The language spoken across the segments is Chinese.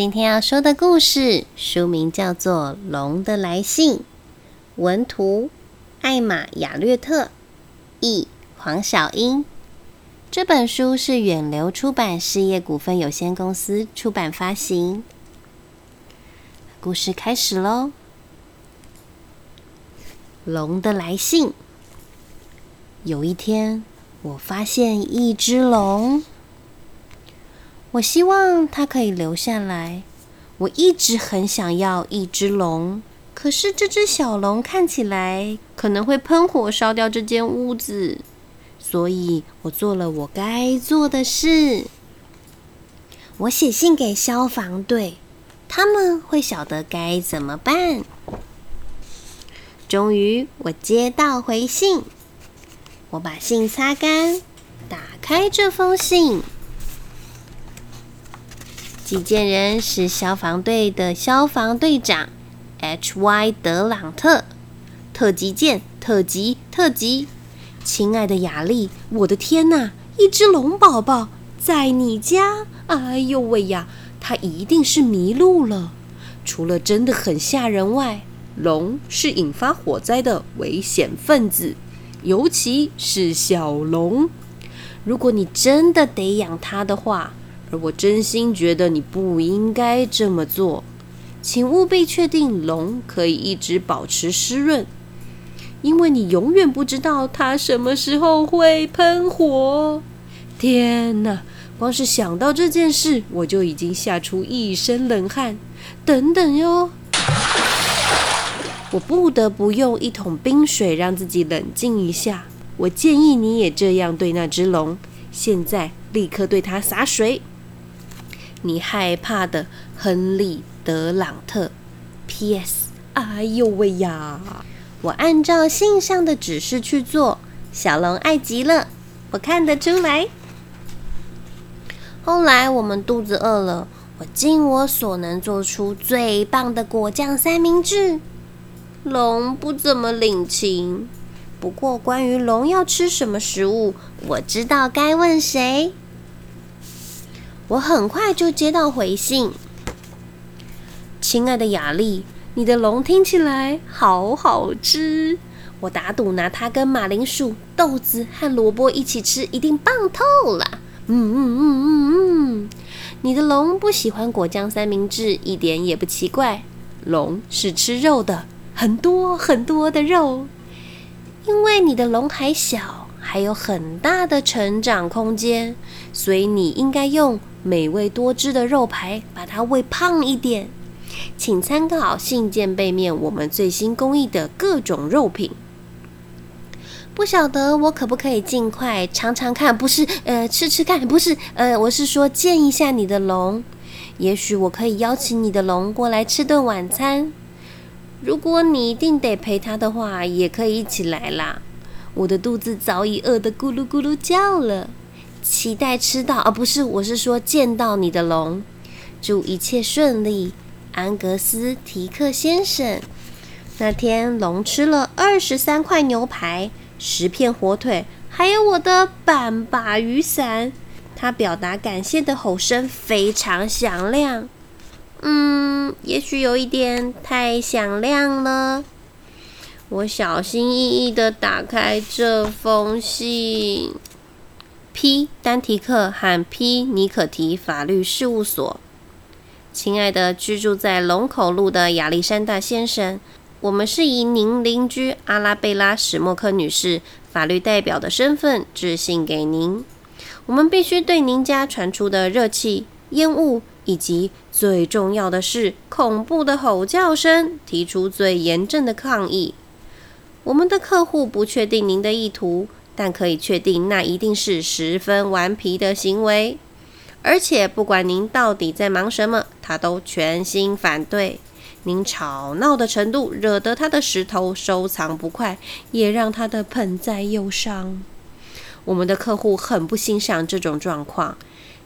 今天要说的故事书名叫做《龙的来信》，文图艾玛·雅略特，译黄小英。这本书是远流出版事业股份有限公司出版发行。故事开始喽，《龙的来信》。有一天，我发现一只龙。我希望它可以留下来。我一直很想要一只龙，可是这只小龙看起来可能会喷火烧掉这间屋子，所以我做了我该做的事。我写信给消防队，他们会晓得该怎么办。终于，我接到回信。我把信擦干，打开这封信。寄件人是消防队的消防队长 H.Y. 德朗特。特级舰，特级，特级。亲爱的雅丽，我的天哪！一只龙宝宝在你家！哎呦喂呀，它一定是迷路了。除了真的很吓人外，龙是引发火灾的危险分子，尤其是小龙。如果你真的得养它的话，而我真心觉得你不应该这么做，请务必确定龙可以一直保持湿润，因为你永远不知道它什么时候会喷火。天哪，光是想到这件事，我就已经吓出一身冷汗。等等哟，我不得不用一桶冰水让自己冷静一下。我建议你也这样对那只龙，现在立刻对它洒水。你害怕的亨利·德朗特。P.S. 哎呦喂呀！我按照信上的指示去做，小龙爱极了，我看得出来。后来我们肚子饿了，我尽我所能做出最棒的果酱三明治。龙不怎么领情，不过关于龙要吃什么食物，我知道该问谁。我很快就接到回信，亲爱的雅丽，你的龙听起来好好吃，我打赌拿它跟马铃薯、豆子和萝卜一起吃，一定棒透了。嗯嗯嗯嗯嗯，你的龙不喜欢果酱三明治，一点也不奇怪。龙是吃肉的，很多很多的肉，因为你的龙还小，还有很大的成长空间，所以你应该用。美味多汁的肉排，把它喂胖一点。请参考信件背面我们最新工艺的各种肉品。不晓得我可不可以尽快尝尝看？不是，呃，吃吃看？不是，呃，我是说见一下你的龙。也许我可以邀请你的龙过来吃顿晚餐。如果你一定得陪他的话，也可以一起来啦。我的肚子早已饿得咕噜咕噜叫了。期待吃到，而不是我是说见到你的龙。祝一切顺利，安格斯·提克先生。那天龙吃了二十三块牛排、十片火腿，还有我的半把雨伞。他表达感谢的吼声非常响亮。嗯，也许有一点太响亮了。我小心翼翼的打开这封信。P 丹提克和 P 尼可提法律事务所，亲爱的居住在龙口路的亚历山大先生，我们是以您邻居阿拉贝拉史莫克女士法律代表的身份致信给您。我们必须对您家传出的热气、烟雾以及最重要的是恐怖的吼叫声提出最严正的抗议。我们的客户不确定您的意图。但可以确定，那一定是十分顽皮的行为，而且不管您到底在忙什么，他都全心反对。您吵闹的程度，惹得他的石头收藏不快，也让他的盆栽忧伤。我们的客户很不欣赏这种状况，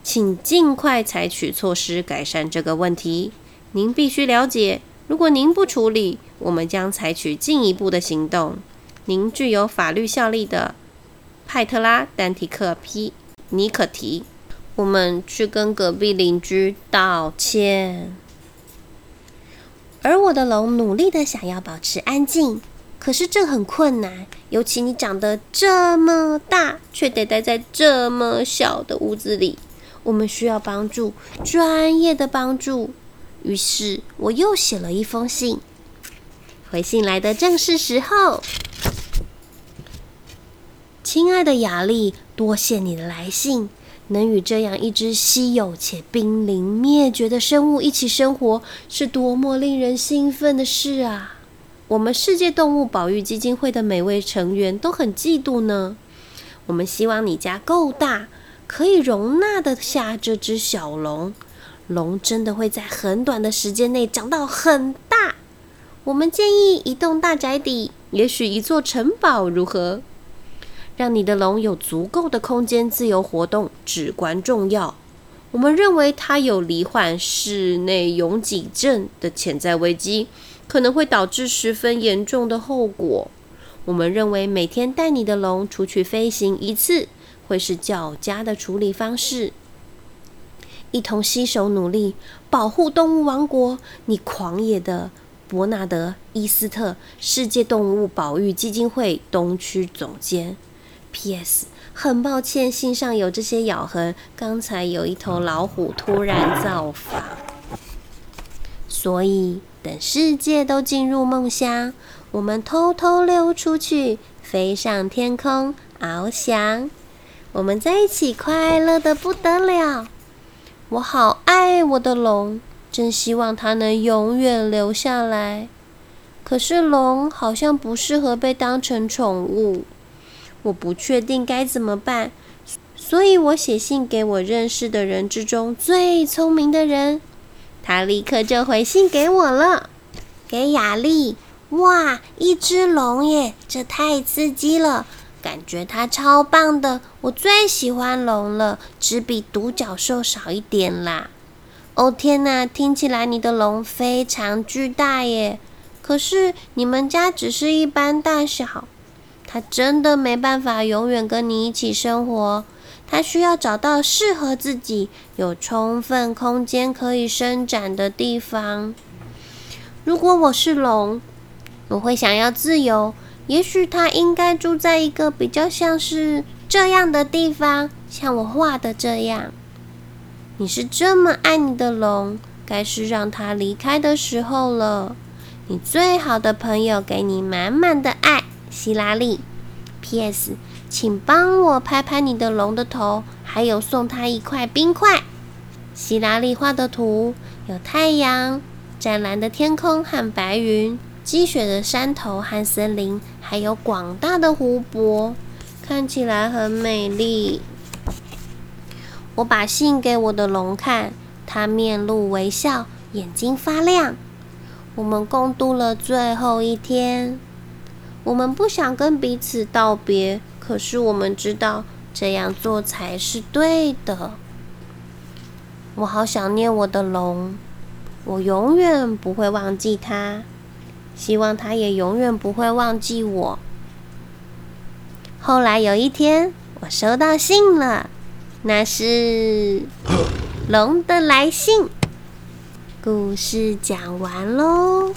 请尽快采取措施改善这个问题。您必须了解，如果您不处理，我们将采取进一步的行动。您具有法律效力的。派特拉·丹提克 ·P· 尼可提，我们去跟隔壁邻居道歉。而我的龙努力的想要保持安静，可是这很困难，尤其你长得这么大，却得待在这么小的屋子里。我们需要帮助，专业的帮助。于是我又写了一封信。回信来的正是时候，亲爱的雅丽，多谢你的来信。能与这样一只稀有且濒临灭绝的生物一起生活，是多么令人兴奋的事啊！我们世界动物保育基金会的每位成员都很嫉妒呢。我们希望你家够大，可以容纳得下这只小龙。龙真的会在很短的时间内长到很大。我们建议一栋大宅邸，也许一座城堡，如何？让你的龙有足够的空间自由活动至关重要。我们认为它有罹患室内拥挤症的潜在危机，可能会导致十分严重的后果。我们认为每天带你的龙出去飞行一次，会是较佳的处理方式。一同携手努力保护动物王国。你狂野的伯纳德·伊斯特，世界动物保育基金会东区总监。P.S. 很抱歉，信上有这些咬痕。刚才有一头老虎突然造访，所以等世界都进入梦乡，我们偷偷溜出去，飞上天空翱翔。我们在一起，快乐的不得了。我好爱我的龙，真希望它能永远留下来。可是龙好像不适合被当成宠物。我不确定该怎么办，所以我写信给我认识的人之中最聪明的人，他立刻就回信给我了。给雅丽，哇，一只龙耶，这太刺激了，感觉它超棒的，我最喜欢龙了，只比独角兽少一点啦。哦天哪，听起来你的龙非常巨大耶，可是你们家只是一般大小。它真的没办法永远跟你一起生活，它需要找到适合自己、有充分空间可以伸展的地方。如果我是龙，我会想要自由。也许它应该住在一个比较像是这样的地方，像我画的这样。你是这么爱你的龙，该是让它离开的时候了。你最好的朋友给你满满的爱。希拉利，P.S. 请帮我拍拍你的龙的头，还有送他一块冰块。希拉利画的图有太阳、湛蓝的天空和白云、积雪的山头和森林，还有广大的湖泊，看起来很美丽。我把信给我的龙看，他面露微笑，眼睛发亮。我们共度了最后一天。我们不想跟彼此道别，可是我们知道这样做才是对的。我好想念我的龙，我永远不会忘记它，希望它也永远不会忘记我。后来有一天，我收到信了，那是龙的来信。故事讲完喽。